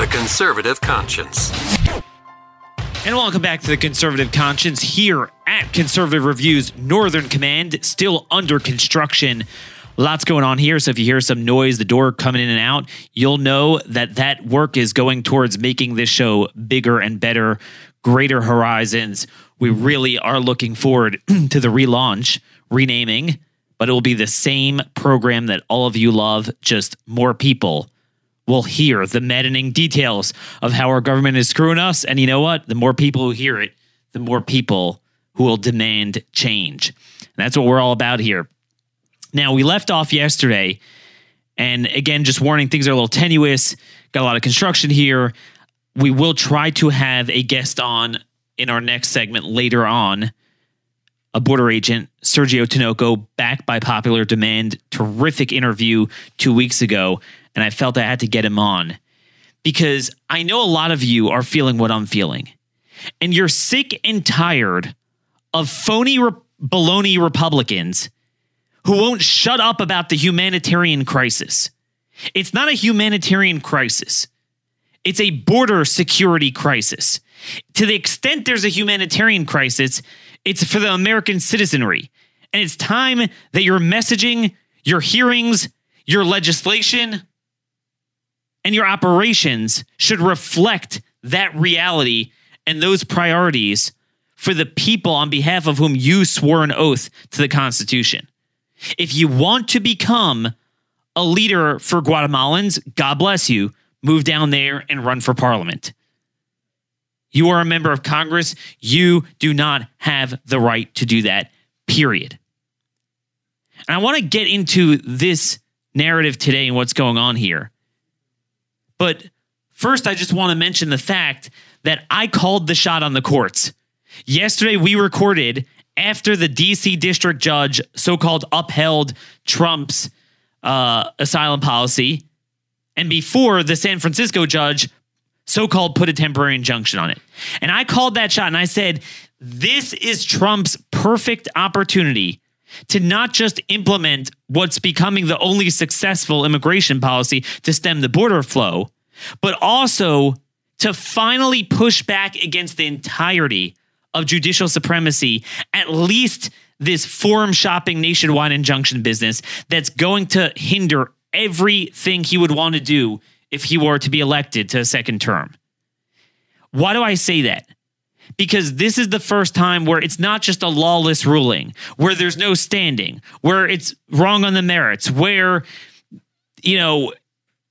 The Conservative Conscience. And welcome back to the Conservative Conscience here at Conservative Review's Northern Command, still under construction. Lots going on here. So if you hear some noise, the door coming in and out, you'll know that that work is going towards making this show bigger and better, greater horizons. We really are looking forward to the relaunch, renaming, but it will be the same program that all of you love, just more people will hear the maddening details of how our government is screwing us. And you know what? The more people who hear it, the more people who will demand change. And that's what we're all about here. Now, we left off yesterday, and again, just warning things are a little tenuous, got a lot of construction here. We will try to have a guest on in our next segment later on. A border agent, Sergio Tinoco, back by popular demand. Terrific interview two weeks ago and I felt I had to get him on because I know a lot of you are feeling what I'm feeling. And you're sick and tired of phony re- baloney Republicans who won't shut up about the humanitarian crisis. It's not a humanitarian crisis. It's a border security crisis. To the extent there's a humanitarian crisis, it's for the American citizenry. And it's time that your messaging, your hearings, your legislation, and your operations should reflect that reality and those priorities for the people on behalf of whom you swore an oath to the Constitution. If you want to become a leader for Guatemalans, God bless you, move down there and run for parliament. You are a member of Congress. You do not have the right to do that, period. And I want to get into this narrative today and what's going on here. But first, I just want to mention the fact that I called the shot on the courts. Yesterday, we recorded after the DC district judge so called upheld Trump's uh, asylum policy, and before the San Francisco judge so called put a temporary injunction on it. And I called that shot and I said, this is Trump's perfect opportunity to not just implement what's becoming the only successful immigration policy to stem the border flow, but also to finally push back against the entirety of judicial supremacy, at least this forum shopping nationwide injunction business that's going to hinder everything he would want to do if he were to be elected to a second term. Why do I say that? Because this is the first time where it's not just a lawless ruling, where there's no standing, where it's wrong on the merits, where, you know,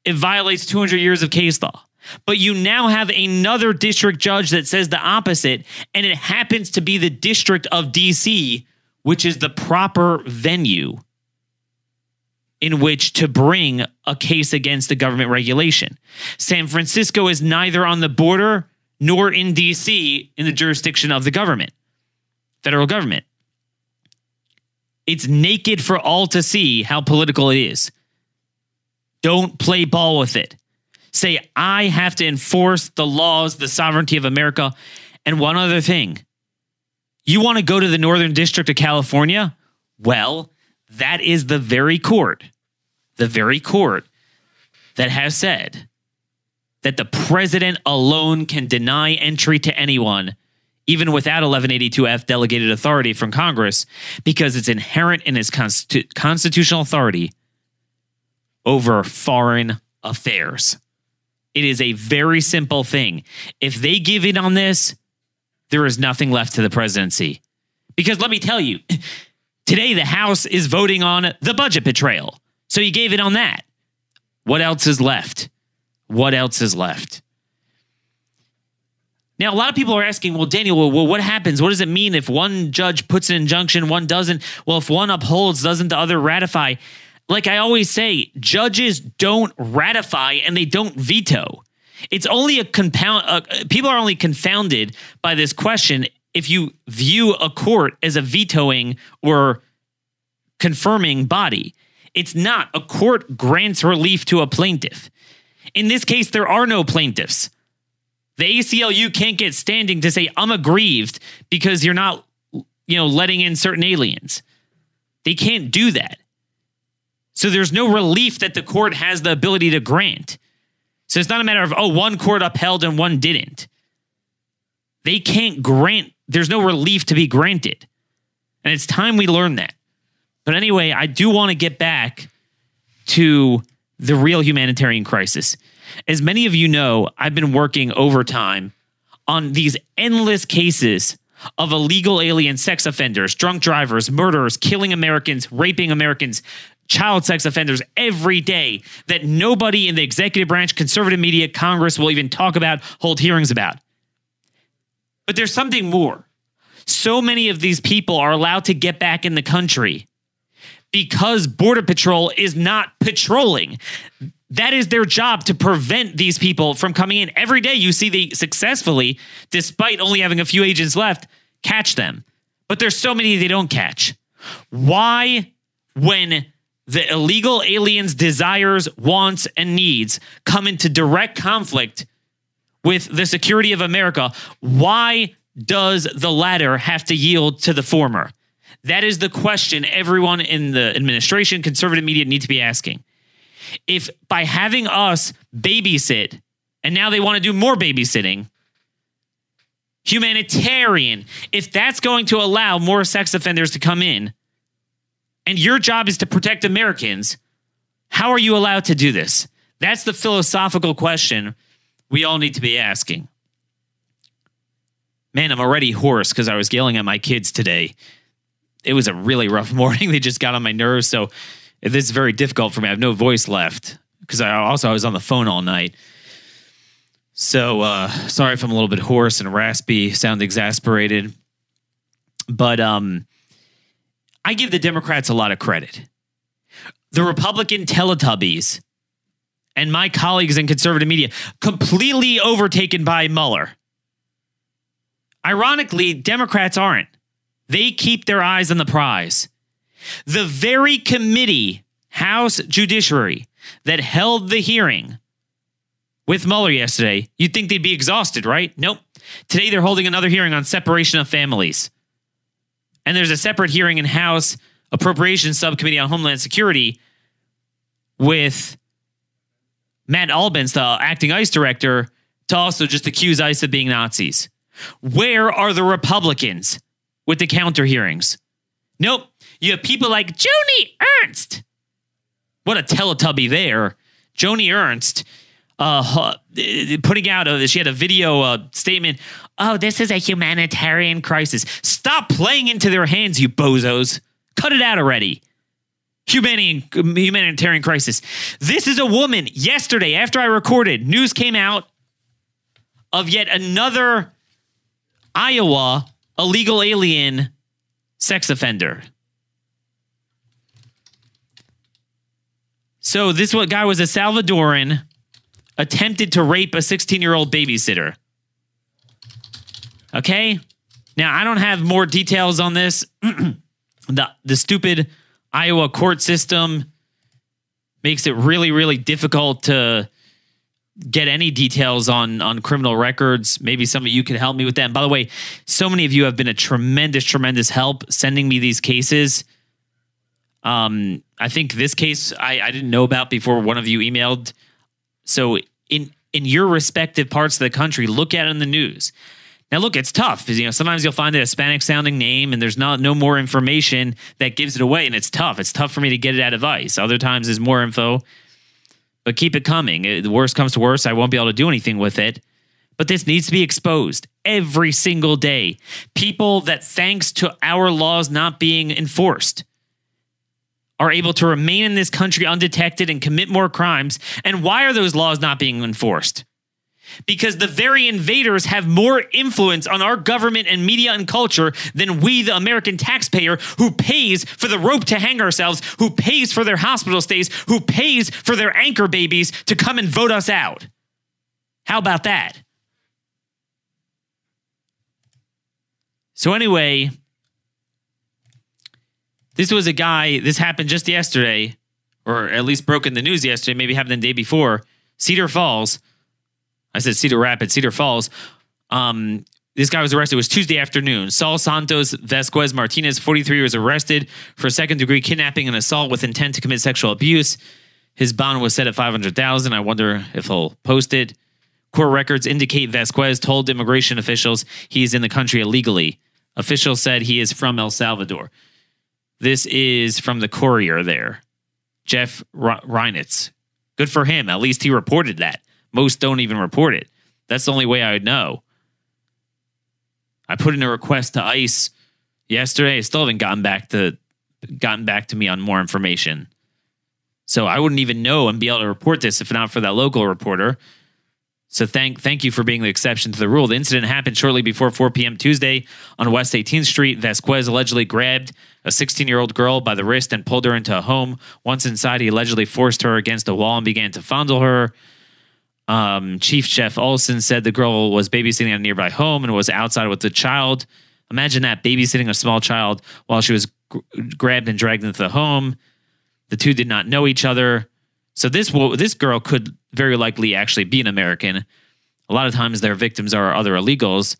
it violates 200 years of case law. But you now have another district judge that says the opposite, and it happens to be the District of DC, which is the proper venue in which to bring a case against the government regulation. San Francisco is neither on the border nor in DC in the jurisdiction of the government, federal government. It's naked for all to see how political it is. Don't play ball with it. Say, I have to enforce the laws, the sovereignty of America. And one other thing you want to go to the Northern District of California? Well, that is the very court, the very court that has said that the president alone can deny entry to anyone, even without 1182F delegated authority from Congress, because it's inherent in his constitu- constitutional authority over foreign affairs. It is a very simple thing. If they give in on this, there is nothing left to the presidency. Because let me tell you, today the House is voting on the budget betrayal. So you gave it on that. What else is left? What else is left? Now, a lot of people are asking, well, Daniel, well, what happens? What does it mean if one judge puts an injunction, one doesn't? Well, if one upholds, doesn't the other ratify? Like I always say, judges don't ratify and they don't veto. It's only a compound. Uh, people are only confounded by this question if you view a court as a vetoing or confirming body. It's not. A court grants relief to a plaintiff. In this case, there are no plaintiffs. The ACLU can't get standing to say, I'm aggrieved because you're not, you know, letting in certain aliens. They can't do that. So there's no relief that the court has the ability to grant. So it's not a matter of, oh, one court upheld and one didn't. They can't grant, there's no relief to be granted. And it's time we learn that. But anyway, I do want to get back to the real humanitarian crisis. As many of you know, I've been working overtime on these endless cases of illegal alien sex offenders, drunk drivers, murderers, killing Americans, raping Americans, child sex offenders every day that nobody in the executive branch, conservative media, Congress will even talk about, hold hearings about. But there's something more. So many of these people are allowed to get back in the country because Border Patrol is not patrolling. That is their job to prevent these people from coming in. Every day you see they successfully, despite only having a few agents left, catch them. But there's so many they don't catch. Why, when the illegal aliens' desires, wants, and needs come into direct conflict with the security of America, why does the latter have to yield to the former? That is the question everyone in the administration, conservative media need to be asking. If by having us babysit, and now they want to do more babysitting, humanitarian, if that's going to allow more sex offenders to come in, and your job is to protect Americans, how are you allowed to do this? That's the philosophical question we all need to be asking. Man, I'm already hoarse because I was yelling at my kids today it was a really rough morning. they just got on my nerves. So this is very difficult for me. I have no voice left because I also I was on the phone all night. So uh, sorry if I'm a little bit hoarse and raspy, sound exasperated. But um, I give the Democrats a lot of credit. The Republican Teletubbies and my colleagues in conservative media completely overtaken by Mueller. Ironically, Democrats aren't. They keep their eyes on the prize. The very committee, House Judiciary, that held the hearing with Mueller yesterday, you'd think they'd be exhausted, right? Nope. Today they're holding another hearing on separation of families. And there's a separate hearing in House Appropriations Subcommittee on Homeland Security with Matt Albence, the acting ICE director, to also just accuse ICE of being Nazis. Where are the Republicans? With the counter hearings. Nope. You have people like Joni Ernst. What a Teletubby there. Joni Ernst uh, putting out, a, she had a video uh, statement. Oh, this is a humanitarian crisis. Stop playing into their hands, you bozos. Cut it out already. Humanitarian, humanitarian crisis. This is a woman. Yesterday, after I recorded, news came out of yet another Iowa illegal alien sex offender. So this what guy was a Salvadoran attempted to rape a 16 year old babysitter. Okay. Now I don't have more details on this. the the stupid Iowa court system makes it really really difficult to get any details on on criminal records, maybe some of you can help me with that. And by the way, so many of you have been a tremendous, tremendous help sending me these cases. Um, I think this case I, I didn't know about before one of you emailed. So in in your respective parts of the country, look at it in the news. Now, look, it's tough because you know sometimes you'll find a Hispanic sounding name and there's not no more information that gives it away, and it's tough. It's tough for me to get it out of ice. Other times, there's more info but keep it coming. The worst comes to worst, I won't be able to do anything with it. But this needs to be exposed every single day. People that, thanks to our laws not being enforced, are able to remain in this country undetected and commit more crimes. And why are those laws not being enforced? Because the very invaders have more influence on our government and media and culture than we, the American taxpayer, who pays for the rope to hang ourselves, who pays for their hospital stays, who pays for their anchor babies to come and vote us out. How about that? So, anyway, this was a guy, this happened just yesterday, or at least broke in the news yesterday, maybe happened the day before. Cedar Falls. I said Cedar Rapids, Cedar Falls. Um, this guy was arrested. It was Tuesday afternoon. Saul Santos Vasquez Martinez, 43, was arrested for second degree kidnapping and assault with intent to commit sexual abuse. His bond was set at 500000 I wonder if he'll post it. Court records indicate Vasquez told immigration officials he is in the country illegally. Officials said he is from El Salvador. This is from the courier there. Jeff Reinitz. Good for him. At least he reported that. Most don't even report it. That's the only way I would know. I put in a request to ICE yesterday. I still haven't gotten back to gotten back to me on more information. So I wouldn't even know and be able to report this if not for that local reporter. So thank thank you for being the exception to the rule. The incident happened shortly before 4 p.m. Tuesday on West 18th Street. Vasquez allegedly grabbed a 16 year old girl by the wrist and pulled her into a home. Once inside, he allegedly forced her against a wall and began to fondle her. Um, Chief Jeff Olson said the girl was babysitting at a nearby home and was outside with the child. Imagine that babysitting a small child while she was gr- grabbed and dragged into the home. The two did not know each other. So this this girl could very likely actually be an American. A lot of times their victims are other illegals.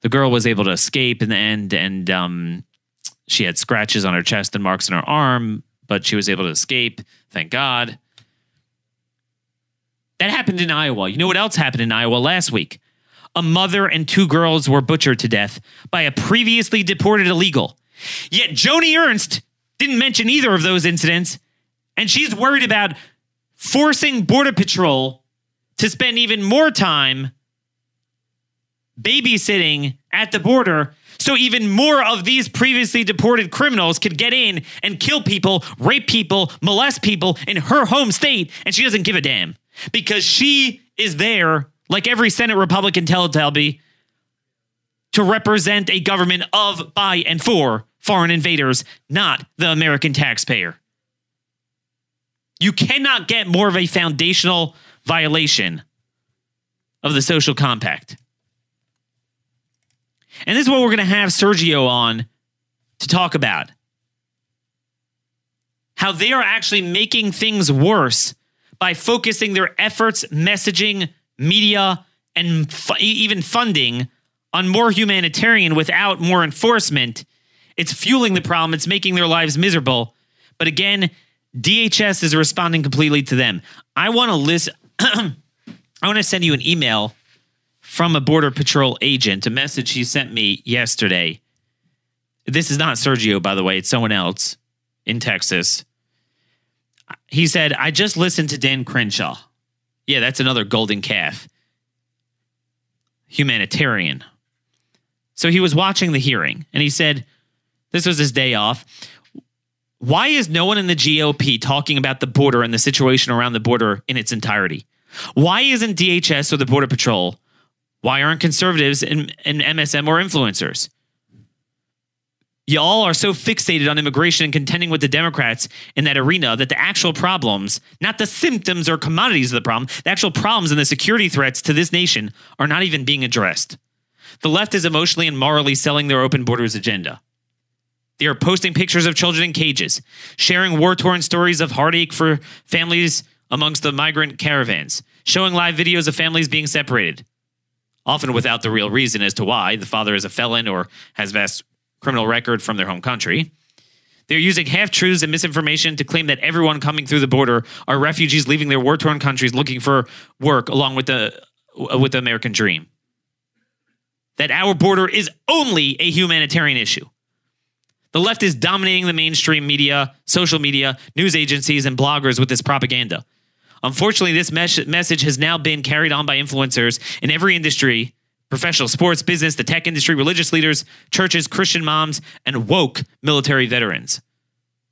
The girl was able to escape in the end, and um, she had scratches on her chest and marks on her arm, but she was able to escape. Thank God. That happened in Iowa. You know what else happened in Iowa last week? A mother and two girls were butchered to death by a previously deported illegal. Yet Joni Ernst didn't mention either of those incidents, and she's worried about forcing Border Patrol to spend even more time babysitting at the border so even more of these previously deported criminals could get in and kill people, rape people, molest people in her home state, and she doesn't give a damn because she is there, like every Senate Republican Teletubby, to represent a government of, by, and for foreign invaders, not the American taxpayer. You cannot get more of a foundational violation of the social compact. And this is what we're going to have Sergio on to talk about. How they are actually making things worse by focusing their efforts, messaging, media, and even funding on more humanitarian without more enforcement. It's fueling the problem, it's making their lives miserable. But again, DHS is responding completely to them. I want to list I want to send you an email from a Border Patrol agent, a message he sent me yesterday. This is not Sergio, by the way, it's someone else in Texas. He said, I just listened to Dan Crenshaw. Yeah, that's another golden calf. Humanitarian. So he was watching the hearing and he said, This was his day off. Why is no one in the GOP talking about the border and the situation around the border in its entirety? Why isn't DHS or the Border Patrol why aren't conservatives in, in MSM or influencers? Y'all are so fixated on immigration and contending with the Democrats in that arena that the actual problems, not the symptoms or commodities of the problem, the actual problems and the security threats to this nation are not even being addressed. The left is emotionally and morally selling their open borders agenda. They are posting pictures of children in cages, sharing war torn stories of heartache for families amongst the migrant caravans, showing live videos of families being separated, often without the real reason as to why the father is a felon or has vast criminal record from their home country. They're using half truths and misinformation to claim that everyone coming through the border are refugees leaving their war torn countries looking for work along with the with the American dream. That our border is only a humanitarian issue. The left is dominating the mainstream media, social media, news agencies, and bloggers with this propaganda. Unfortunately, this mes- message has now been carried on by influencers in every industry professional sports, business, the tech industry, religious leaders, churches, Christian moms, and woke military veterans.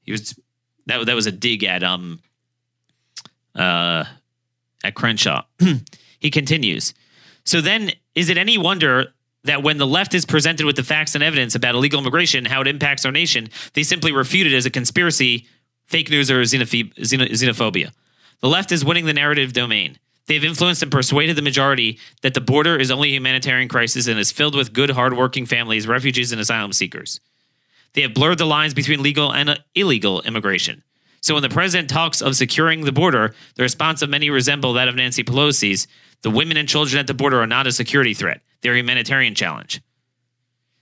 He was that, that was a dig at um uh at Crenshaw. he continues. So then is it any wonder that when the left is presented with the facts and evidence about illegal immigration, how it impacts our nation, they simply refute it as a conspiracy, fake news, or xenophobia? The left is winning the narrative domain. They've influenced and persuaded the majority that the border is only a humanitarian crisis and is filled with good, hardworking families, refugees, and asylum seekers. They have blurred the lines between legal and uh, illegal immigration. So when the president talks of securing the border, the response of many resemble that of Nancy Pelosi's. The women and children at the border are not a security threat; they're a humanitarian challenge.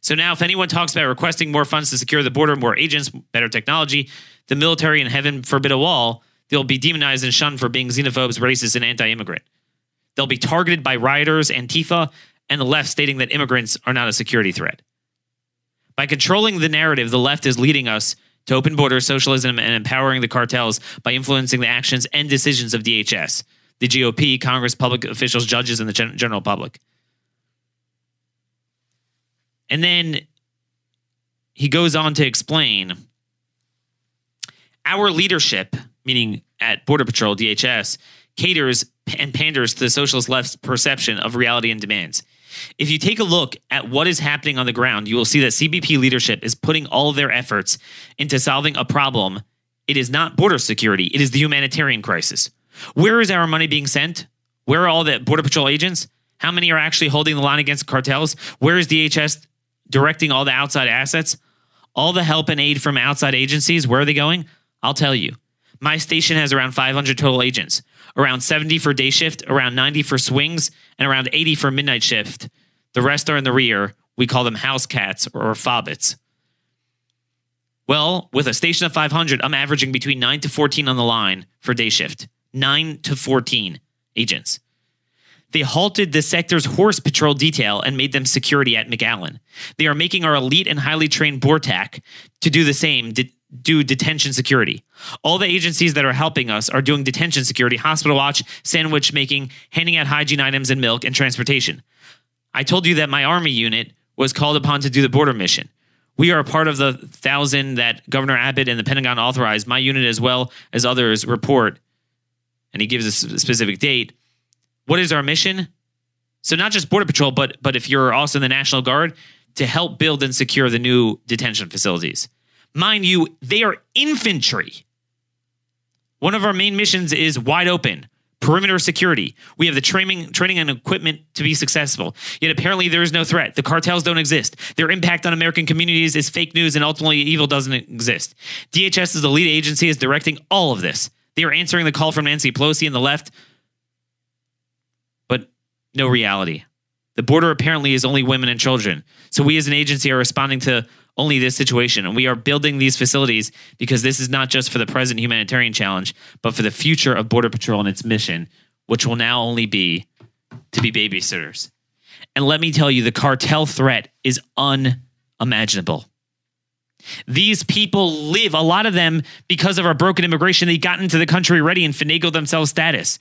So now, if anyone talks about requesting more funds to secure the border, more agents, better technology, the military, and heaven forbid a wall, they'll be demonized and shunned for being xenophobes, racist, and anti-immigrant. They'll be targeted by rioters, Antifa, and the left, stating that immigrants are not a security threat. By controlling the narrative, the left is leading us to open borders, socialism, and empowering the cartels by influencing the actions and decisions of DHS, the GOP, Congress, public officials, judges, and the gen- general public. And then he goes on to explain our leadership, meaning at Border Patrol, DHS, caters and panders to the socialist left's perception of reality and demands. If you take a look at what is happening on the ground, you will see that CBP leadership is putting all their efforts into solving a problem. It is not border security, it is the humanitarian crisis. Where is our money being sent? Where are all the Border Patrol agents? How many are actually holding the line against cartels? Where is DHS directing all the outside assets? All the help and aid from outside agencies, where are they going? I'll tell you. My station has around 500 total agents, around 70 for day shift, around 90 for swings, and around 80 for midnight shift. The rest are in the rear. We call them house cats or fobbits. Well, with a station of 500, I'm averaging between 9 to 14 on the line for day shift. 9 to 14 agents. They halted the sector's horse patrol detail and made them security at McAllen. They are making our elite and highly trained BORTAC to do the same, do detention security. All the agencies that are helping us are doing detention security, hospital watch, sandwich making, handing out hygiene items and milk, and transportation. I told you that my Army unit was called upon to do the border mission. We are a part of the thousand that Governor Abbott and the Pentagon authorized. My unit, as well as others, report, and he gives a specific date. What is our mission? So not just Border Patrol, but but if you're also in the National Guard, to help build and secure the new detention facilities. Mind you, they are infantry. One of our main missions is wide open perimeter security. We have the training, training and equipment to be successful. Yet apparently there is no threat. The cartels don't exist. Their impact on American communities is fake news, and ultimately evil doesn't exist. DHS is the lead agency is directing all of this. They are answering the call from Nancy Pelosi and the left, but no reality. The border apparently is only women and children. So we as an agency are responding to only this situation. And we are building these facilities because this is not just for the present humanitarian challenge, but for the future of Border Patrol and its mission, which will now only be to be babysitters. And let me tell you, the cartel threat is unimaginable. These people live, a lot of them, because of our broken immigration, they got into the country ready and finagled themselves status.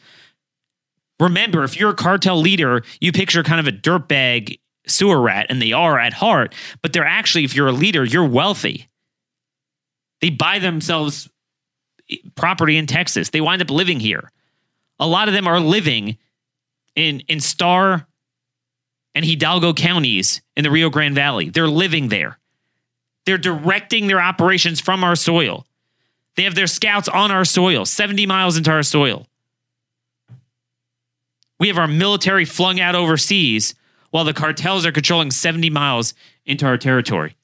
Remember, if you're a cartel leader, you picture kind of a dirtbag sewer rat, and they are at heart, but they're actually, if you're a leader, you're wealthy. They buy themselves eh, property in Texas. They wind up living here. A lot of them are living in in Starr and Hidalgo counties in the Rio Grande Valley. They're living there. They're directing their operations from our soil. They have their scouts on our soil, 70 miles into our soil. We have our military flung out overseas while the cartels are controlling 70 miles into our territory.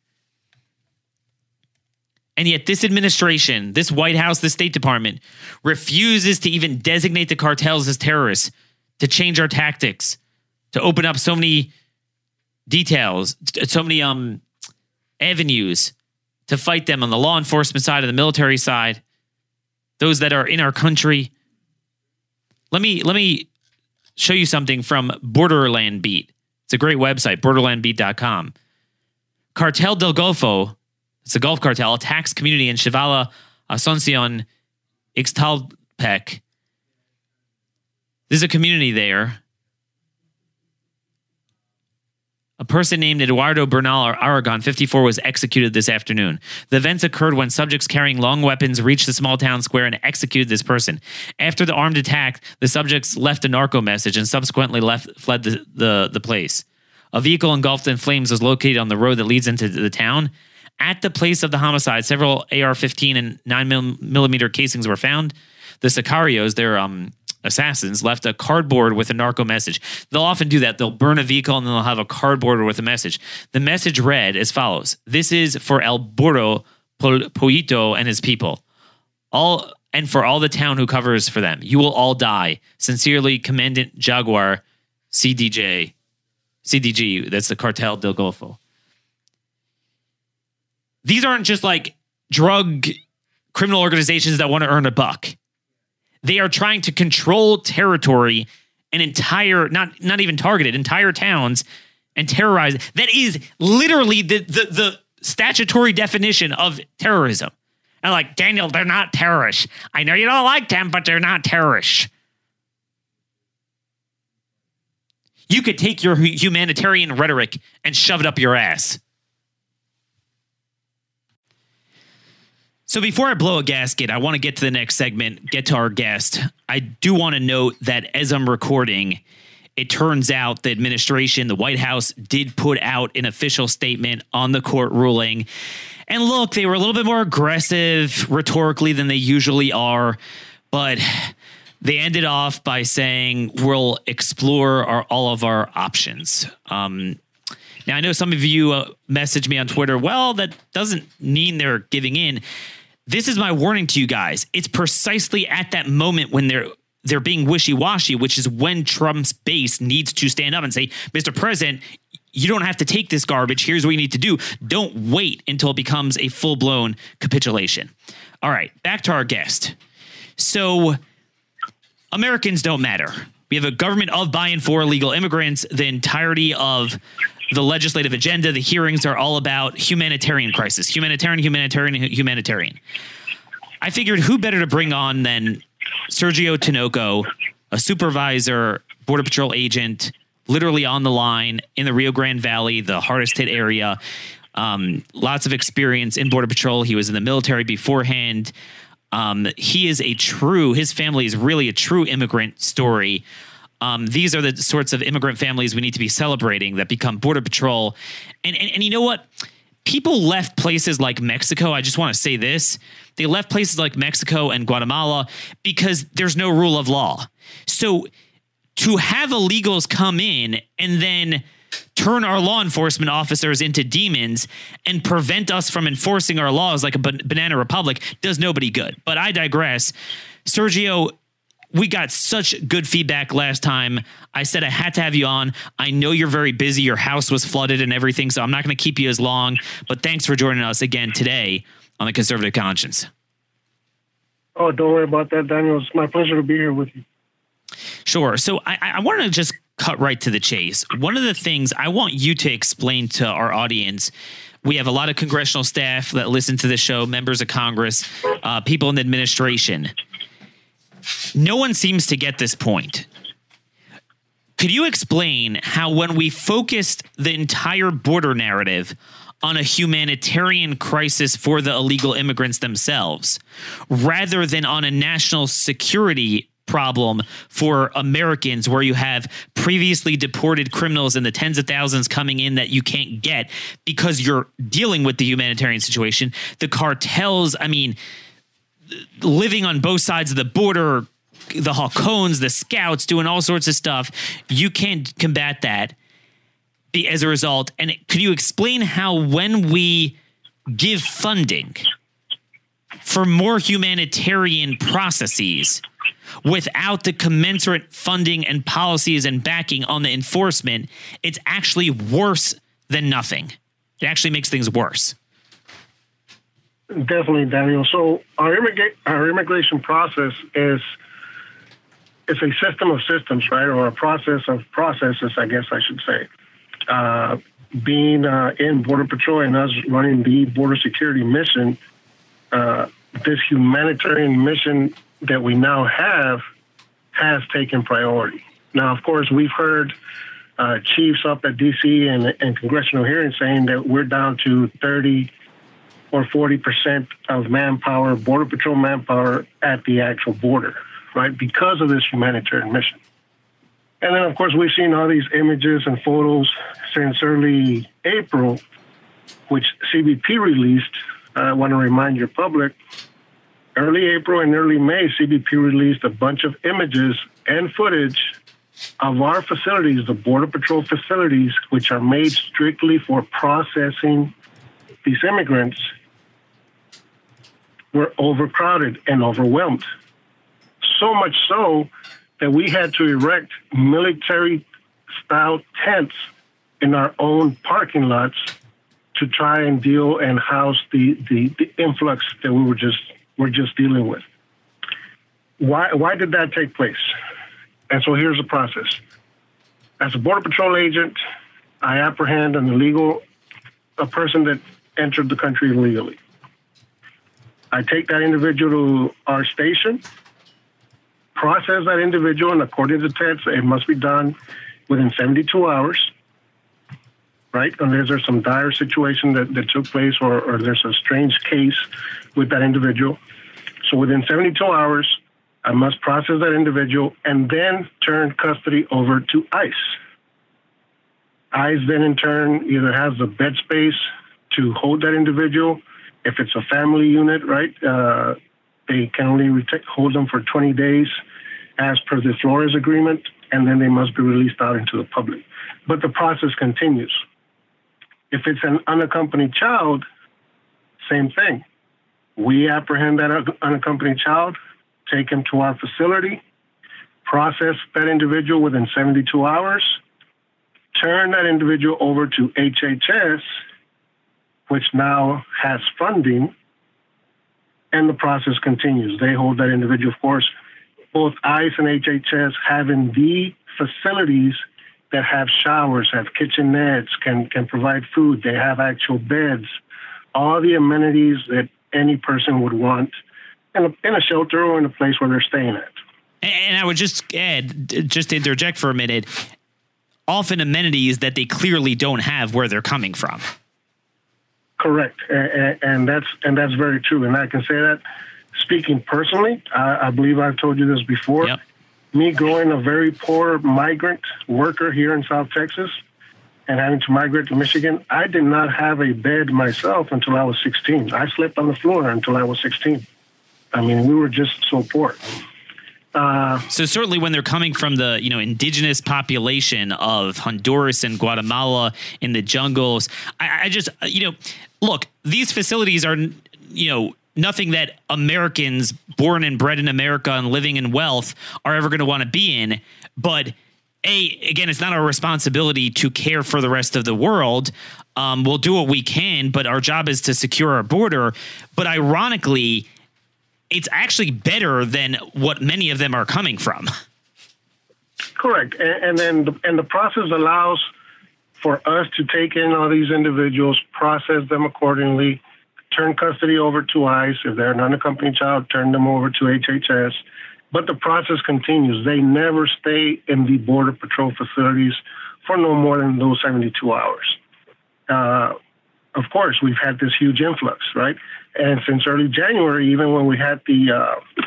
And yet, this administration, this White House, the State Department refuses to even designate the cartels as terrorists, to change our tactics, to open up so many details, so many um, avenues to fight them on the law enforcement side and the military side, those that are in our country. Let me let me show you something from Borderland Beat. It's a great website, borderlandbeat.com. Cartel del Golfo, it's a Gulf cartel, attacks community in Chavala, Asuncion, Ixtalpec. There's a community there. A person named Eduardo Bernal Aragon, 54, was executed this afternoon. The events occurred when subjects carrying long weapons reached the small town square and executed this person. After the armed attack, the subjects left a narco message and subsequently left fled the, the, the place. A vehicle engulfed in flames was located on the road that leads into the town. At the place of the homicide, several AR 15 and 9 millimeter casings were found. The Sicarios, they're um, assassins left a cardboard with a narco message. They'll often do that. They'll burn a vehicle and then they'll have a cardboard with a message. The message read as follows This is for El Burro Pollito and his people. All and for all the town who covers for them. You will all die. Sincerely, Commandant Jaguar, CDJ, CDG. That's the Cartel del Golfo. These aren't just like drug criminal organizations that want to earn a buck. They are trying to control territory and entire, not not even targeted, entire towns and terrorize. That is literally the the, the statutory definition of terrorism. And like, Daniel, they're not terrorists. I know you don't like them, but they're not terrorists. You could take your humanitarian rhetoric and shove it up your ass. So before I blow a gasket, I want to get to the next segment, get to our guest. I do want to note that as I'm recording, it turns out the administration, the White House, did put out an official statement on the court ruling. And look, they were a little bit more aggressive rhetorically than they usually are, but they ended off by saying we'll explore our, all of our options. Um, now, I know some of you uh, message me on Twitter. Well, that doesn't mean they're giving in this is my warning to you guys. It's precisely at that moment when they're they're being wishy-washy, which is when Trump's base needs to stand up and say, "Mr. President, you don't have to take this garbage. Here's what you need to do. Don't wait until it becomes a full-blown capitulation." All right, back to our guest. So, Americans don't matter. We have a government of by and for illegal immigrants. The entirety of the legislative agenda, the hearings are all about humanitarian crisis, humanitarian, humanitarian, humanitarian. I figured who better to bring on than Sergio Tinoco, a supervisor, Border Patrol agent, literally on the line in the Rio Grande Valley, the hardest hit area. Um, lots of experience in Border Patrol. He was in the military beforehand. Um, he is a true, his family is really a true immigrant story. Um, these are the sorts of immigrant families we need to be celebrating that become Border Patrol. And, and, and you know what? People left places like Mexico. I just want to say this. They left places like Mexico and Guatemala because there's no rule of law. So to have illegals come in and then turn our law enforcement officers into demons and prevent us from enforcing our laws like a banana republic does nobody good. But I digress. Sergio, we got such good feedback last time. I said I had to have you on. I know you're very busy. Your house was flooded and everything, so I'm not going to keep you as long. But thanks for joining us again today on the Conservative Conscience. Oh, don't worry about that, Daniel. It's my pleasure to be here with you. Sure. So I, I want to just cut right to the chase. One of the things I want you to explain to our audience we have a lot of congressional staff that listen to the show, members of Congress, uh, people in the administration no one seems to get this point. Could you explain how, when we focused the entire border narrative on a humanitarian crisis for the illegal immigrants themselves, rather than on a national security problem for Americans where you have previously deported criminals and the tens of thousands coming in that you can't get because you're dealing with the humanitarian situation. The cartels, I mean, living on both sides of the border, the Halcones, the scouts, doing all sorts of stuff. You can't combat that as a result. And could you explain how when we give funding for more humanitarian processes without the commensurate funding and policies and backing on the enforcement, it's actually worse than nothing. It actually makes things worse. Definitely, Daniel. So our, immigra- our immigration process is it's a system of systems, right, or a process of processes, I guess I should say. Uh, being uh, in Border Patrol and us running the border security mission, uh, this humanitarian mission that we now have has taken priority. Now, of course, we've heard uh, chiefs up at DC and, and congressional hearings saying that we're down to 30 or 40% of manpower, Border Patrol manpower at the actual border, right? Because of this humanitarian mission. And then, of course, we've seen all these images and photos since early April, which CBP released. I want to remind your public early April and early May, CBP released a bunch of images and footage of our facilities, the Border Patrol facilities, which are made strictly for processing these immigrants, were overcrowded and overwhelmed. So much so that we had to erect military style tents in our own parking lots to try and deal and house the, the, the influx that we were just were just dealing with. Why why did that take place? And so here's the process. As a border patrol agent, I apprehend an illegal a person that entered the country illegally. I take that individual to our station, process that individual, and according to TEDS, it must be done within 72 hours right? Unless there's some dire situation that, that took place or, or there's a strange case with that individual. So within 72 hours, I must process that individual and then turn custody over to ICE. ICE then in turn either has the bed space to hold that individual. If it's a family unit, right, uh, they can only hold them for 20 days as per the Flores agreement, and then they must be released out into the public. But the process continues. If it's an unaccompanied child, same thing. We apprehend that unaccompanied child, take him to our facility, process that individual within 72 hours, turn that individual over to HHS, which now has funding, and the process continues. They hold that individual, of course. Both ICE and HHS having the facilities that have showers, have kitchenettes, can can provide food. They have actual beds, all the amenities that any person would want in a, in a shelter or in a place where they're staying at. And I would just add, just interject for a minute, often amenities that they clearly don't have where they're coming from. Correct, and, and that's and that's very true. And I can say that speaking personally, I, I believe I've told you this before. Yep me growing a very poor migrant worker here in South Texas and having to migrate to Michigan, I did not have a bed myself until I was 16. I slept on the floor until I was 16. I mean, we were just so poor. Uh, so certainly, when they're coming from the you know indigenous population of Honduras and Guatemala in the jungles, I, I just you know look these facilities are you know nothing that Americans born and bred in America and living in wealth are ever going to want to be in. But a again, it's not our responsibility to care for the rest of the world. Um, we'll do what we can, but our job is to secure our border. But ironically, it's actually better than what many of them are coming from. Correct, and, and then the, and the process allows for us to take in all these individuals, process them accordingly, turn custody over to ICE. If they're an unaccompanied child, turn them over to HHS. But the process continues. They never stay in the Border Patrol facilities for no more than those 72 hours. Uh, of course, we've had this huge influx, right? And since early January, even when we had the uh,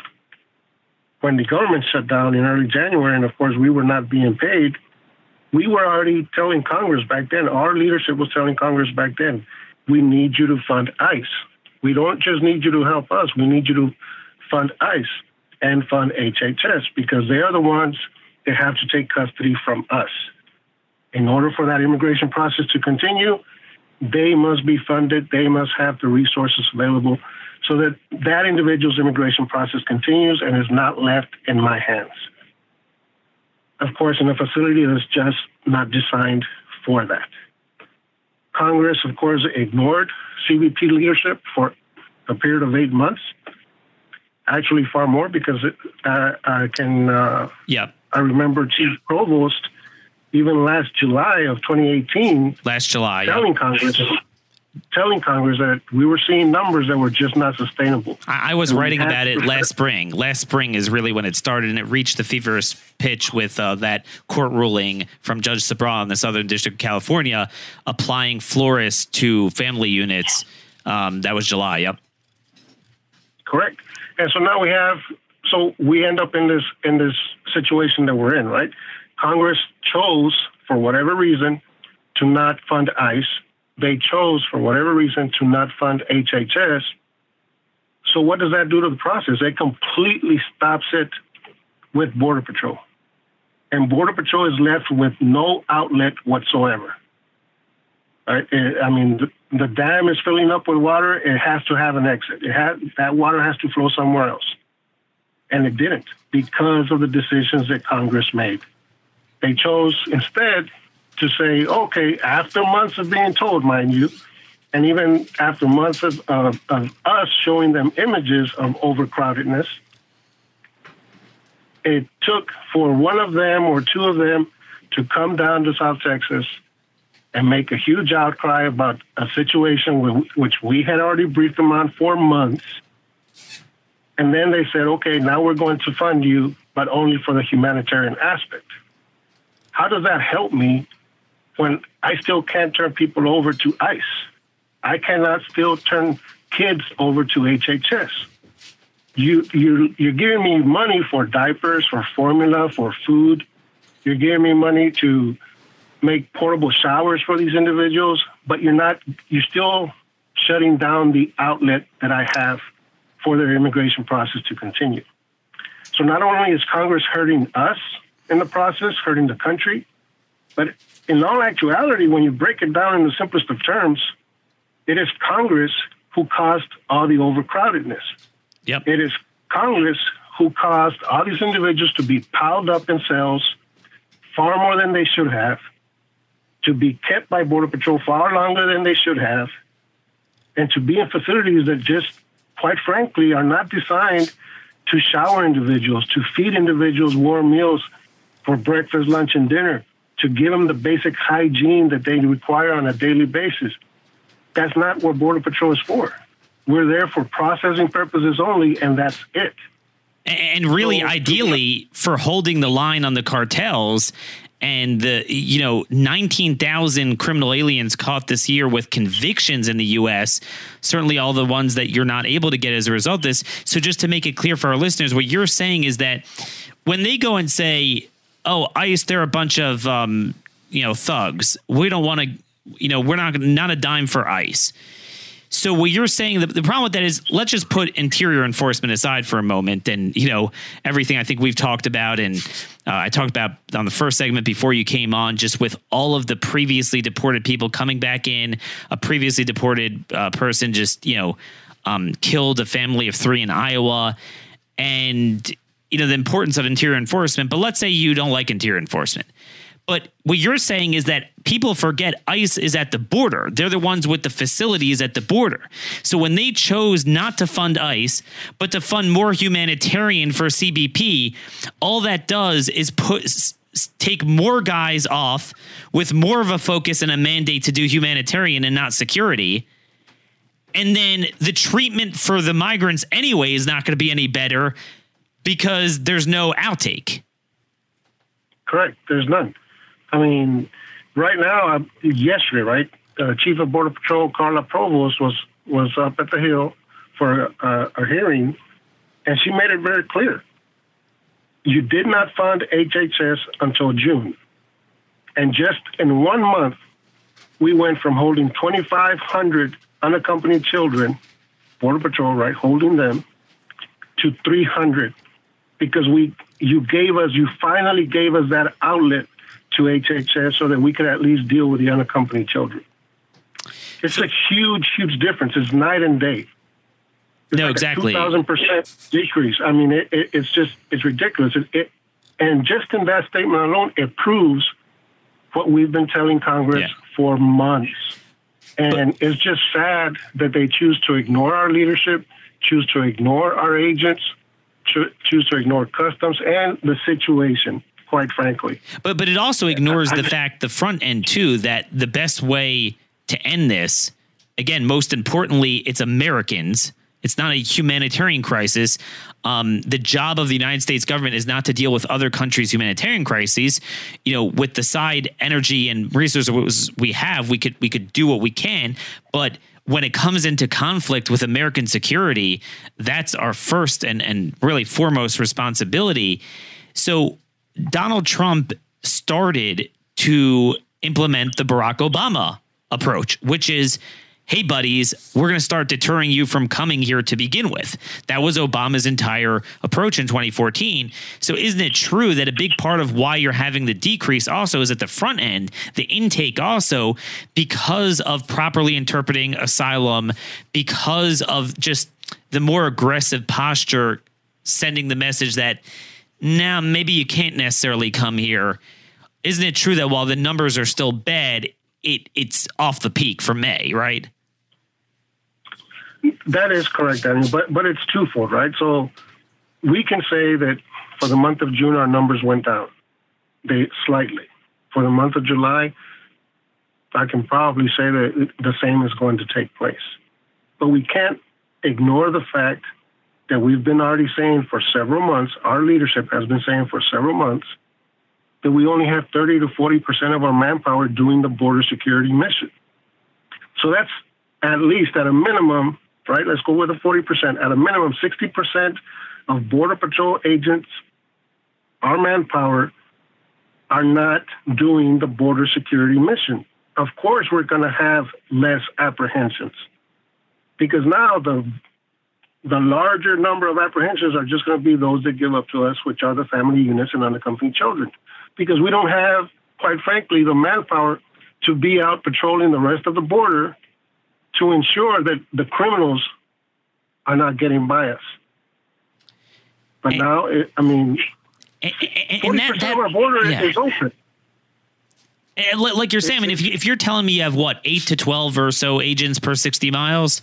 when the government shut down in early January, and of course we were not being paid, we were already telling Congress back then. Our leadership was telling Congress back then, we need you to fund ICE. We don't just need you to help us, we need you to fund ICE and fund HHS because they are the ones that have to take custody from us. In order for that immigration process to continue, they must be funded, they must have the resources available so that that individual's immigration process continues and is not left in my hands. Of course, in a facility that's just not designed for that. Congress, of course, ignored CBP leadership for a period of eight months. Actually, far more because it, uh, I can. Uh, yeah. I remember Chief Provost, even last July of 2018. Last July, telling yeah. Congress telling Congress that we were seeing numbers that were just not sustainable. I, I was and writing about it last spring. Last spring is really when it started, and it reached the feverish pitch with uh, that court ruling from Judge Sabraw in the Southern District of California applying Flores to family units. Um, that was July. Yep. Correct. And so now we have. So we end up in this in this situation that we're in, right? Congress chose, for whatever reason, to not fund ICE they chose, for whatever reason, to not fund HHS. So what does that do to the process? It completely stops it with Border Patrol. And Border Patrol is left with no outlet whatsoever. Uh, right? I mean, the, the dam is filling up with water. It has to have an exit. It has, that water has to flow somewhere else. And it didn't because of the decisions that Congress made. They chose instead to say, okay, after months of being told, mind you, and even after months of, of, of us showing them images of overcrowdedness, it took for one of them or two of them to come down to South Texas and make a huge outcry about a situation which we had already briefed them on for months. And then they said, okay, now we're going to fund you, but only for the humanitarian aspect. How does that help me when I still can't turn people over to ICE? I cannot still turn kids over to HHS. You you you're giving me money for diapers, for formula, for food. You're giving me money to make portable showers for these individuals, but you're not you're still shutting down the outlet that I have for their immigration process to continue. So not only is Congress hurting us in the process, hurting the country, but in all actuality, when you break it down in the simplest of terms, it is Congress who caused all the overcrowdedness. Yep. It is Congress who caused all these individuals to be piled up in cells far more than they should have, to be kept by Border Patrol far longer than they should have, and to be in facilities that just, quite frankly, are not designed to shower individuals, to feed individuals warm meals for breakfast, lunch, and dinner, to give them the basic hygiene that they require on a daily basis. That's not what Border Patrol is for. We're there for processing purposes only, and that's it. And really, so, ideally, for holding the line on the cartels and the you know 19,000 criminal aliens caught this year with convictions in the US certainly all the ones that you're not able to get as a result of this so just to make it clear for our listeners what you're saying is that when they go and say oh ICE they're a bunch of um, you know thugs we don't want to you know, we're not not a dime for ICE. So what you're saying, the, the problem with that is, let's just put interior enforcement aside for a moment, and you know everything I think we've talked about, and uh, I talked about on the first segment before you came on, just with all of the previously deported people coming back in, a previously deported uh, person just you know um, killed a family of three in Iowa, and you know the importance of interior enforcement. But let's say you don't like interior enforcement. But what you're saying is that people forget ICE is at the border. They're the ones with the facilities at the border. So when they chose not to fund ICE, but to fund more humanitarian for CBP, all that does is put take more guys off with more of a focus and a mandate to do humanitarian and not security. And then the treatment for the migrants anyway is not going to be any better because there's no outtake. Correct. There's none. I mean, right now, yesterday, right, uh, Chief of Border Patrol Carla Provost was was up at the Hill for uh, a hearing, and she made it very clear. You did not fund HHS until June, and just in one month, we went from holding 2,500 unaccompanied children, Border Patrol, right, holding them, to 300, because we you gave us, you finally gave us that outlet to HHS so that we could at least deal with the unaccompanied children. It's a huge, huge difference. It's night and day. It's no, like exactly. Two thousand percent decrease. I mean, it, it, it's just it's ridiculous. It, it, and just in that statement alone, it proves what we've been telling Congress yeah. for months. And but, it's just sad that they choose to ignore our leadership, choose to ignore our agents, choose to ignore customs and the situation quite frankly. But but it also ignores the fact the front end too that the best way to end this, again, most importantly, it's Americans. It's not a humanitarian crisis. Um, the job of the United States government is not to deal with other countries' humanitarian crises. You know, with the side energy and resources we have, we could we could do what we can. But when it comes into conflict with American security, that's our first and and really foremost responsibility. So Donald Trump started to implement the Barack Obama approach, which is hey, buddies, we're going to start deterring you from coming here to begin with. That was Obama's entire approach in 2014. So, isn't it true that a big part of why you're having the decrease also is at the front end, the intake also, because of properly interpreting asylum, because of just the more aggressive posture, sending the message that now maybe you can't necessarily come here. Isn't it true that while the numbers are still bad, it it's off the peak for May, right? That is correct, Daniel. But but it's twofold, right? So we can say that for the month of June, our numbers went down, they slightly. For the month of July, I can probably say that the same is going to take place. But we can't ignore the fact that we've been already saying for several months, our leadership has been saying for several months, that we only have 30 to 40% of our manpower doing the border security mission. So that's at least at a minimum, right? Let's go with a 40%. At a minimum, 60% of Border Patrol agents, our manpower, are not doing the border security mission. Of course, we're going to have less apprehensions because now the the larger number of apprehensions are just going to be those that give up to us, which are the family units and unaccompanied children, because we don't have, quite frankly, the manpower to be out patrolling the rest of the border to ensure that the criminals are not getting by us. But and, now, it, I mean, forty percent of our border yeah. is open. And like you're saying, if, you, if you're telling me you have what eight to twelve or so agents per sixty miles,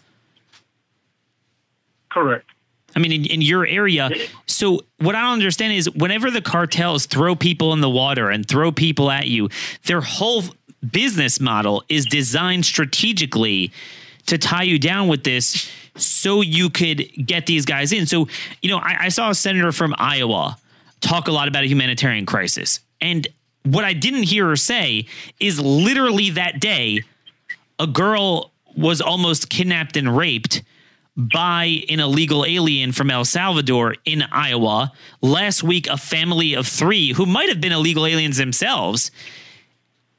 Correct. I mean, in, in, your area. So, what I don't understand is whenever the cartels throw people in the water and throw people at you, their whole business model is designed strategically to tie you down with this so you could get these guys in. So, you know, I, I saw a senator from Iowa talk a lot about a humanitarian crisis. And what I didn't hear her say is literally that day, a girl was almost kidnapped and raped by an illegal alien from El Salvador in Iowa. Last week, a family of three who might have been illegal aliens themselves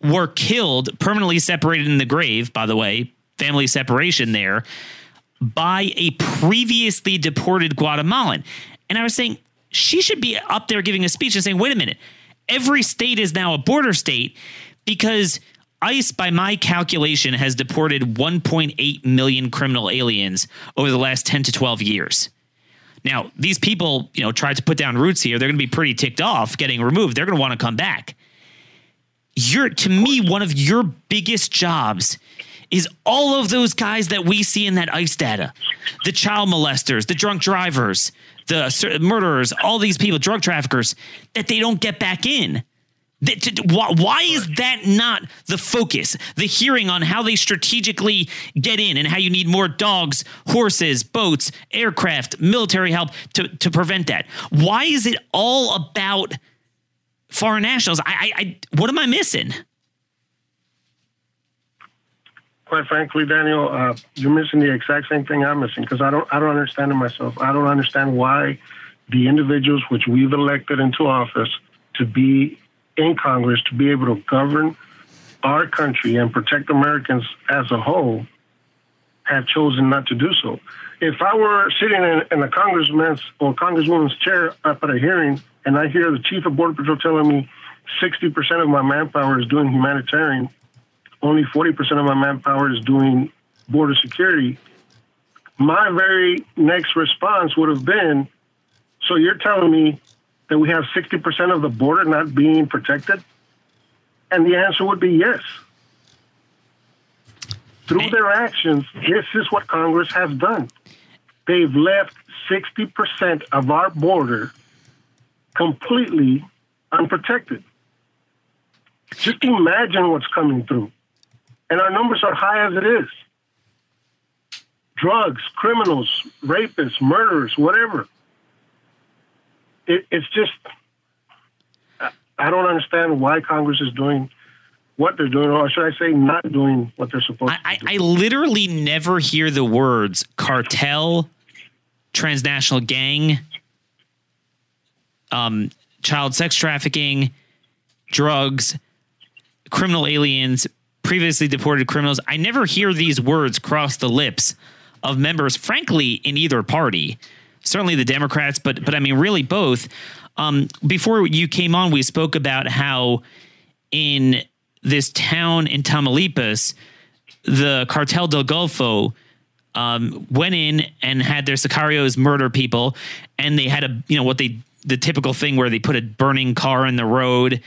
were killed, permanently separated in the grave, by the way, family separation there, by a previously deported Guatemalan. And I was saying, she should be up there giving a speech and saying, wait a minute, every state is now a border state because ICE, by my calculation, has deported 1.8 million criminal aliens over the last 10 to 12 years. Now, these people, you know, tried to put down roots here. They're going to be pretty ticked off getting removed. They're going to want to come back. You're, to me, one of your biggest jobs is all of those guys that we see in that ICE data the child molesters, the drunk drivers, the murderers, all these people, drug traffickers, that they don't get back in. Why is that not the focus? The hearing on how they strategically get in and how you need more dogs, horses, boats, aircraft, military help to, to prevent that. Why is it all about foreign nationals? I, I, I what am I missing? Quite frankly, Daniel, uh, you're missing the exact same thing I'm missing because I don't I don't understand it myself. I don't understand why the individuals which we've elected into office to be in Congress to be able to govern our country and protect Americans as a whole have chosen not to do so. If I were sitting in, in a congressman's or congresswoman's chair up at a hearing and I hear the chief of Border Patrol telling me 60% of my manpower is doing humanitarian, only 40% of my manpower is doing border security, my very next response would have been so you're telling me that we have 60% of the border not being protected? And the answer would be yes. Through their actions, this is what Congress has done. They've left 60% of our border completely unprotected. Just imagine what's coming through. And our numbers are high as it is. Drugs, criminals, rapists, murderers, whatever it, it's just I don't understand why Congress is doing what they're doing, or should I say, not doing what they're supposed I, to. Do. I literally never hear the words cartel, transnational gang, um, child sex trafficking, drugs, criminal aliens, previously deported criminals. I never hear these words cross the lips of members, frankly, in either party. Certainly the Democrats, but but I mean, really both. Um, before you came on, we spoke about how in this town in Tamaulipas, the Cartel del Golfo um, went in and had their sicarios murder people, and they had a you know what they the typical thing where they put a burning car in the road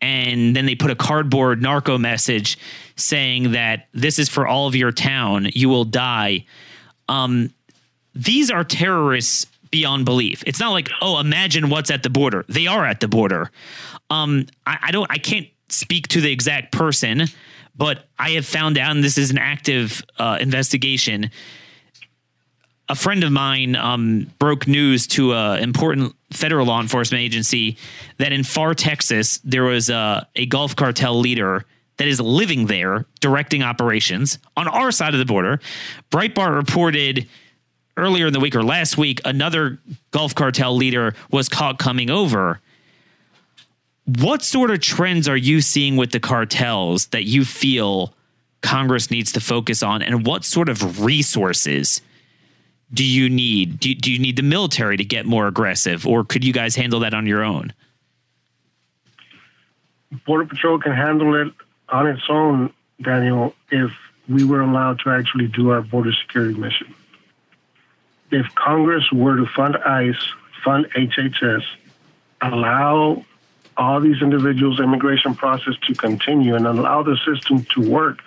and then they put a cardboard narco message saying that this is for all of your town you will die. Um, these are terrorists beyond belief. It's not like oh imagine what's at the border. They are at the border. Um, I, I don't i can't speak to the exact person but i have found out and this is an active uh, investigation. A friend of mine um, broke news to an important federal law enforcement agency that in far Texas, there was a, a Gulf cartel leader that is living there, directing operations on our side of the border. Breitbart reported earlier in the week or last week another Gulf cartel leader was caught coming over. What sort of trends are you seeing with the cartels that you feel Congress needs to focus on, and what sort of resources? Do you need? Do, do you need the military to get more aggressive, or could you guys handle that on your own? Border Patrol can handle it on its own, Daniel, if we were allowed to actually do our border security mission. If Congress were to fund ICE, fund HHS, allow all these individuals' immigration process to continue and allow the system to work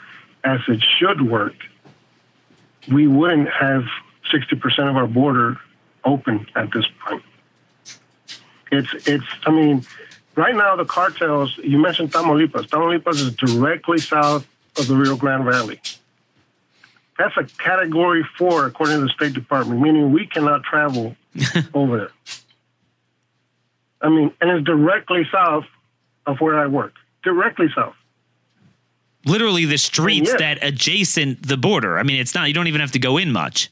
as it should work, we wouldn't have 60% of our border open at this point. It's, it's, I mean, right now the cartels, you mentioned Tamaulipas. Tamaulipas is directly south of the Rio Grande Valley. That's a category four, according to the State Department, meaning we cannot travel over there. I mean, and it's directly south of where I work, directly south. Literally the streets yes. that adjacent the border. I mean, it's not, you don't even have to go in much.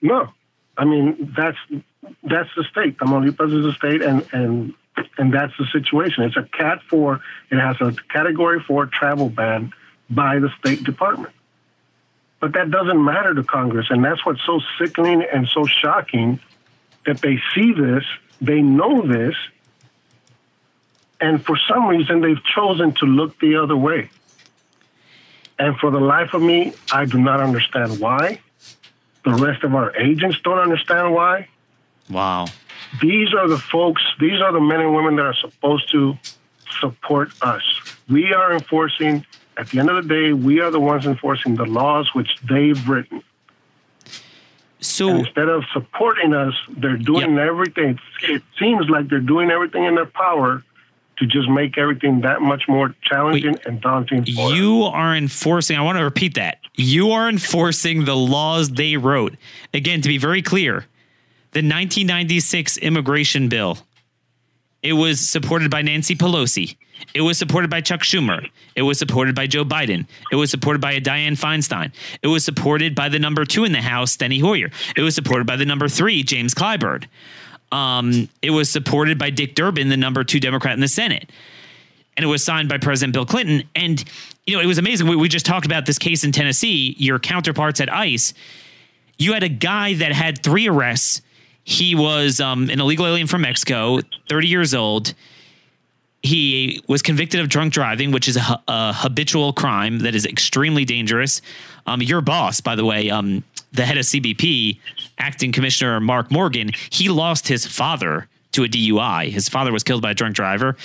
No, I mean that's that's the state. Tamaulipas is a state, and and and that's the situation. It's a Cat Four. It has a Category Four travel ban by the State Department. But that doesn't matter to Congress, and that's what's so sickening and so shocking that they see this, they know this, and for some reason they've chosen to look the other way. And for the life of me, I do not understand why. The rest of our agents don't understand why. Wow. These are the folks, these are the men and women that are supposed to support us. We are enforcing, at the end of the day, we are the ones enforcing the laws which they've written. So and instead of supporting us, they're doing yep. everything. It seems like they're doing everything in their power to just make everything that much more challenging Wait, and daunting. you are enforcing. I want to repeat that. You are enforcing the laws they wrote. Again, to be very clear, the 1996 immigration bill. It was supported by Nancy Pelosi. It was supported by Chuck Schumer. It was supported by Joe Biden. It was supported by Dianne Feinstein. It was supported by the number two in the House, Steny Hoyer. It was supported by the number three, James Clyburn. Um, it was supported by Dick Durbin, the number two Democrat in the Senate. And it was signed by President Bill Clinton. And, you know, it was amazing. We, we just talked about this case in Tennessee, your counterparts at ICE. You had a guy that had three arrests. He was um, an illegal alien from Mexico, 30 years old. He was convicted of drunk driving, which is a, a habitual crime that is extremely dangerous. Um, your boss, by the way, um, the head of CBP, acting commissioner Mark Morgan, he lost his father to a DUI. His father was killed by a drunk driver.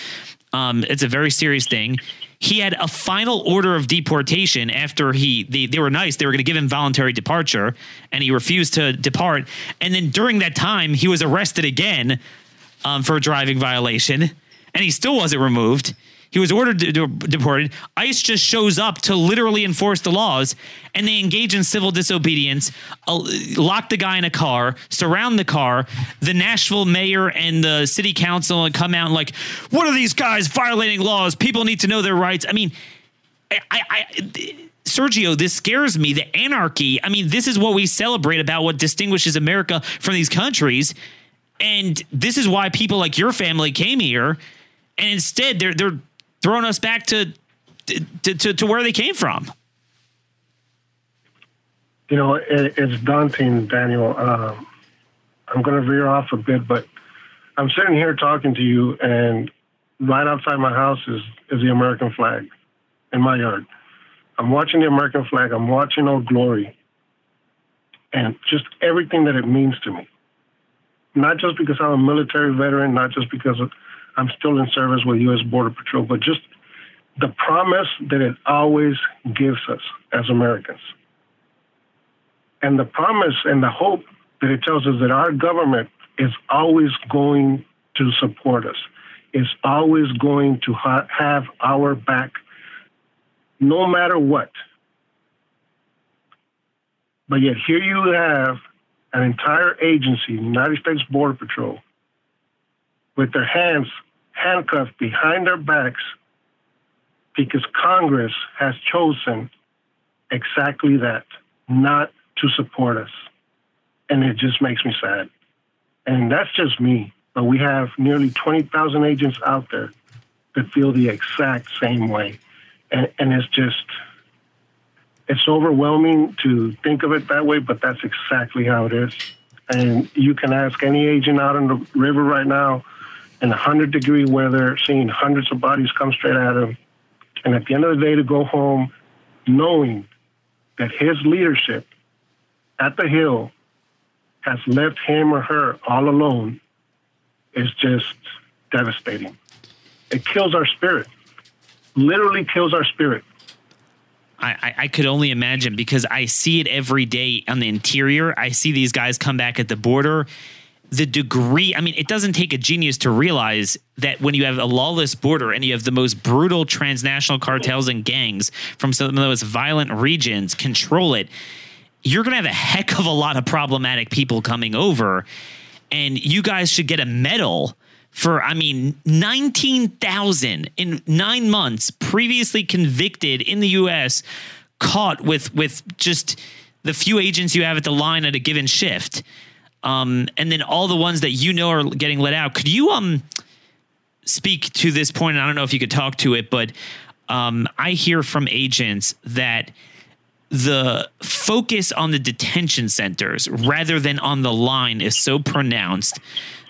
Um, it's a very serious thing. He had a final order of deportation after he they, they were nice. They were going to give him voluntary departure, and he refused to depart. And then during that time, he was arrested again um, for a driving violation, and he still wasn't removed. He was ordered to, to, deported. ICE just shows up to literally enforce the laws, and they engage in civil disobedience, uh, lock the guy in a car, surround the car. The Nashville mayor and the city council come out and like, what are these guys violating laws? People need to know their rights. I mean, I, I, I Sergio, this scares me. The anarchy. I mean, this is what we celebrate about what distinguishes America from these countries. And this is why people like your family came here. And instead, they're they're throwing us back to to, to, to where they came from. You know, it, it's daunting, Daniel. Um, I'm going to veer off a bit, but I'm sitting here talking to you, and right outside my house is, is the American flag in my yard. I'm watching the American flag. I'm watching Old Glory, and just everything that it means to me. Not just because I'm a military veteran, not just because I'm still in service with U.S. Border Patrol, but just the promise that it always gives us as Americans. And the promise and the hope that it tells us that our government is always going to support us, is always going to ha- have our back no matter what. But yet, here you have an entire agency, United States Border Patrol, with their hands handcuffed behind their backs because Congress has chosen exactly that, not to support us. And it just makes me sad. And that's just me. But we have nearly 20,000 agents out there that feel the exact same way. And, and it's just, it's overwhelming to think of it that way, but that's exactly how it is. And you can ask any agent out on the river right now in 100 degree weather, seeing hundreds of bodies come straight at him. And at the end of the day, to go home knowing that his leadership at the Hill has left him or her all alone is just devastating. It kills our spirit, literally kills our spirit. I, I, could only imagine because I see it every day on the interior. I see these guys come back at the border. The degree, I mean, it doesn't take a genius to realize that when you have a lawless border and you have the most brutal transnational cartels and gangs from some of the most violent regions control it, you're going to have a heck of a lot of problematic people coming over. And you guys should get a medal for, I mean, 19,000 in nine months previously convicted in the US, caught with, with just the few agents you have at the line at a given shift. Um, and then all the ones that you know are getting let out. Could you um speak to this point? I don't know if you could talk to it, but um, I hear from agents that the focus on the detention centers rather than on the line is so pronounced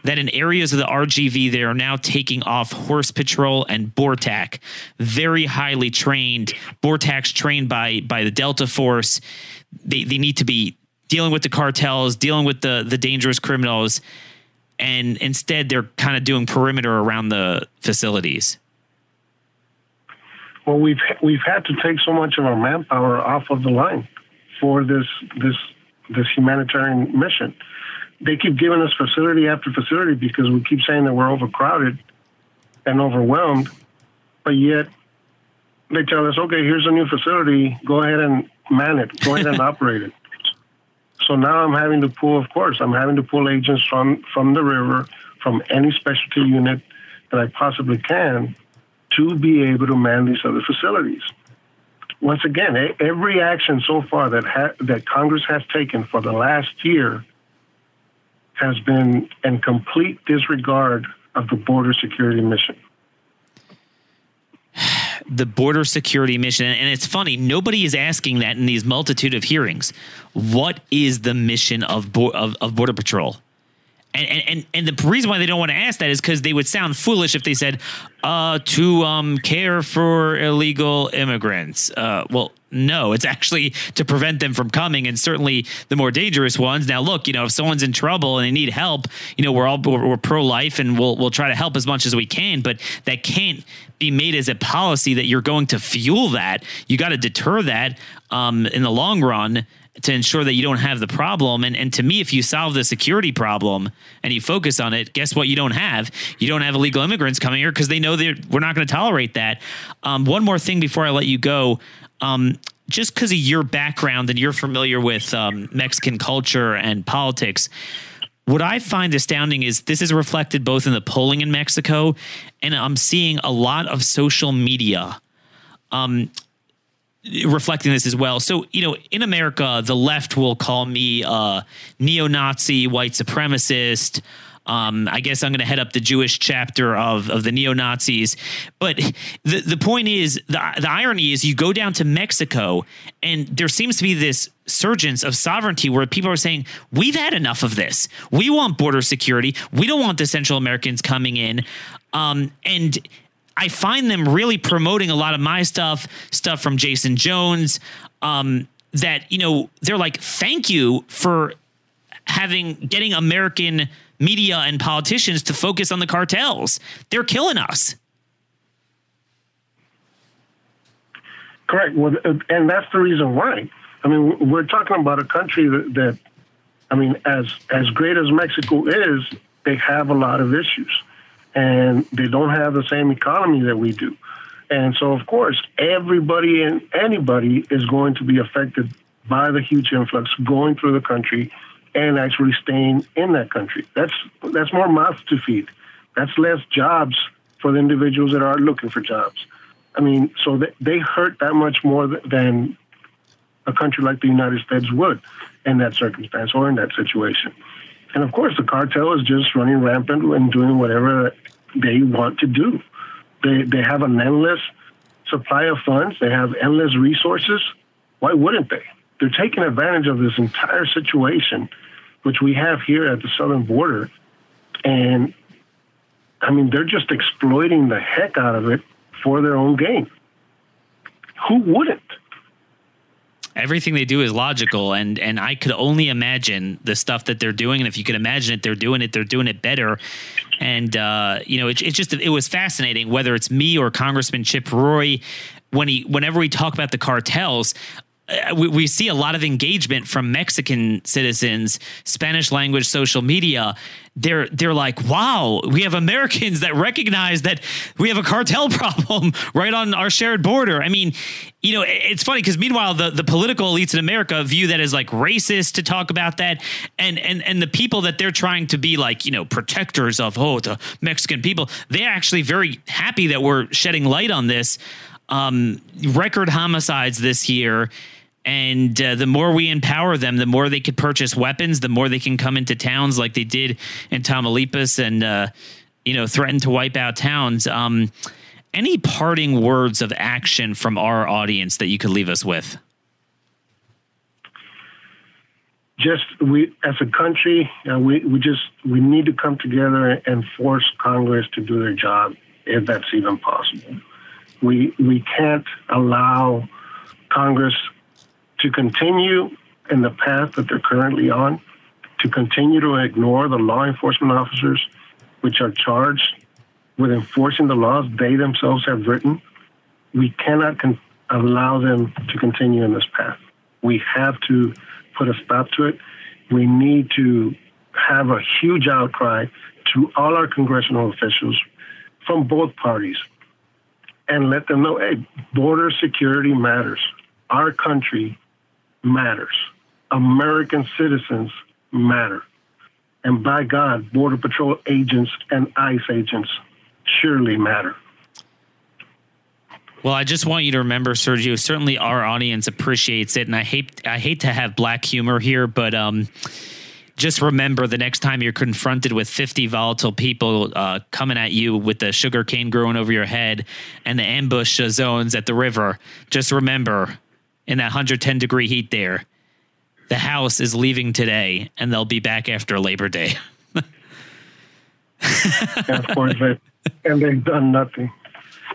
that in areas of the RGV they are now taking off horse patrol and BORTAC, very highly trained BORTACs trained by by the Delta Force. They they need to be dealing with the cartels, dealing with the the dangerous criminals, and instead they're kind of doing perimeter around the facilities well, we've we've had to take so much of our manpower off of the line for this this this humanitarian mission. They keep giving us facility after facility because we keep saying that we're overcrowded and overwhelmed, but yet they tell us, okay, here's a new facility, go ahead and man it, go ahead and operate it. So now I'm having to pull, of course, I'm having to pull agents from from the river, from any specialty unit that I possibly can to be able to man these other facilities. Once again, every action so far that ha- that Congress has taken for the last year has been in complete disregard of the border security mission. The border security mission, and it's funny, nobody is asking that in these multitude of hearings. What is the mission of, bo- of, of Border Patrol? And, and and the reason why they don't want to ask that is because they would sound foolish if they said uh, to um, care for illegal immigrants. Uh, well, no, it's actually to prevent them from coming, and certainly the more dangerous ones. Now, look, you know, if someone's in trouble and they need help, you know, we're all we're, we're pro life and we'll we'll try to help as much as we can, but that can't be made as a policy that you're going to fuel that. You got to deter that um, in the long run to ensure that you don't have the problem. And, and to me, if you solve the security problem and you focus on it, guess what? You don't have you don't have illegal immigrants coming here because they know that we're not going to tolerate that. Um, one more thing before I let you go. Um, just because of your background and you're familiar with um, Mexican culture and politics, what I find astounding is this is reflected both in the polling in Mexico, and I'm seeing a lot of social media. Um, reflecting this as well. So, you know, in America, the left will call me a neo Nazi, white supremacist. Um, I guess I'm going to head up the Jewish chapter of, of the neo Nazis. But the, the point is, the, the irony is, you go down to Mexico, and there seems to be this surgence of sovereignty where people are saying, We've had enough of this. We want border security. We don't want the Central Americans coming in. Um, and I find them really promoting a lot of my stuff, stuff from Jason Jones. Um, that you know they're like, thank you for having getting American media and politicians to focus on the cartels. They're killing us. Correct. Well, and that's the reason why. I mean, we're talking about a country that, that I mean, as as great as Mexico is, they have a lot of issues and they don't have the same economy that we do. And so, of course, everybody and anybody is going to be affected by the huge influx going through the country and actually staying in that country. That's that's more mouths to feed. That's less jobs for the individuals that are looking for jobs. I mean, so they, they hurt that much more than a country like the United States would in that circumstance or in that situation. And of course, the cartel is just running rampant and doing whatever they want to do. They, they have an endless supply of funds, they have endless resources. Why wouldn't they? They're taking advantage of this entire situation, which we have here at the southern border. And I mean, they're just exploiting the heck out of it for their own gain. Who wouldn't? Everything they do is logical and and I could only imagine the stuff that they're doing and if you could imagine it they're doing it they're doing it better. And uh, you know it, it's just it was fascinating whether it's me or Congressman Chip Roy when he whenever we talk about the cartels Uh, we, we, see a lot of engagement from Mexican citizens, Spanish language social media. They're they're like, wow, we have Americans that recognize that we have a cartel problem right on our shared border. I mean, you know, it's funny because meanwhile, the, the political elites in America view that as like racist to talk about that, and and and the people that they're trying to be like, you know, protectors of oh the Mexican people, they're actually very happy that we're shedding light on this. Um, record homicides this year and uh, the more we empower them, the more they could purchase weapons, the more they can come into towns like they did in Tamaulipas and, uh, you know, threaten to wipe out towns. Um, any parting words of action from our audience that you could leave us with? Just we, as a country, we, we just we need to come together and force Congress to do their job, if that's even possible. We we can't allow Congress to continue in the path that they're currently on, to continue to ignore the law enforcement officers which are charged with enforcing the laws they themselves have written, we cannot con- allow them to continue in this path. We have to put a stop to it. We need to have a huge outcry to all our congressional officials from both parties and let them know hey, border security matters. Our country matters. American citizens matter. And by God, Border Patrol agents and ICE agents surely matter. Well, I just want you to remember, Sergio. Certainly, our audience appreciates it, and I hate I hate to have black humor here, but um, just remember the next time you're confronted with 50 volatile people uh, coming at you with the sugar cane growing over your head and the ambush zones at the river. Just remember in that 110 degree heat there. The house is leaving today and they'll be back after Labor Day. of course, and they've done nothing.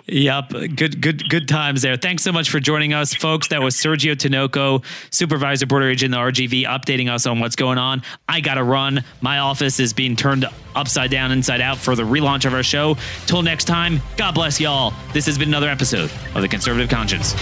Yep, good, good, good times there. Thanks so much for joining us, folks. That was Sergio Tinoco, Supervisor Border Agent the RGV, updating us on what's going on. I got to run. My office is being turned upside down, inside out for the relaunch of our show. Till next time, God bless y'all. This has been another episode of the Conservative Conscience.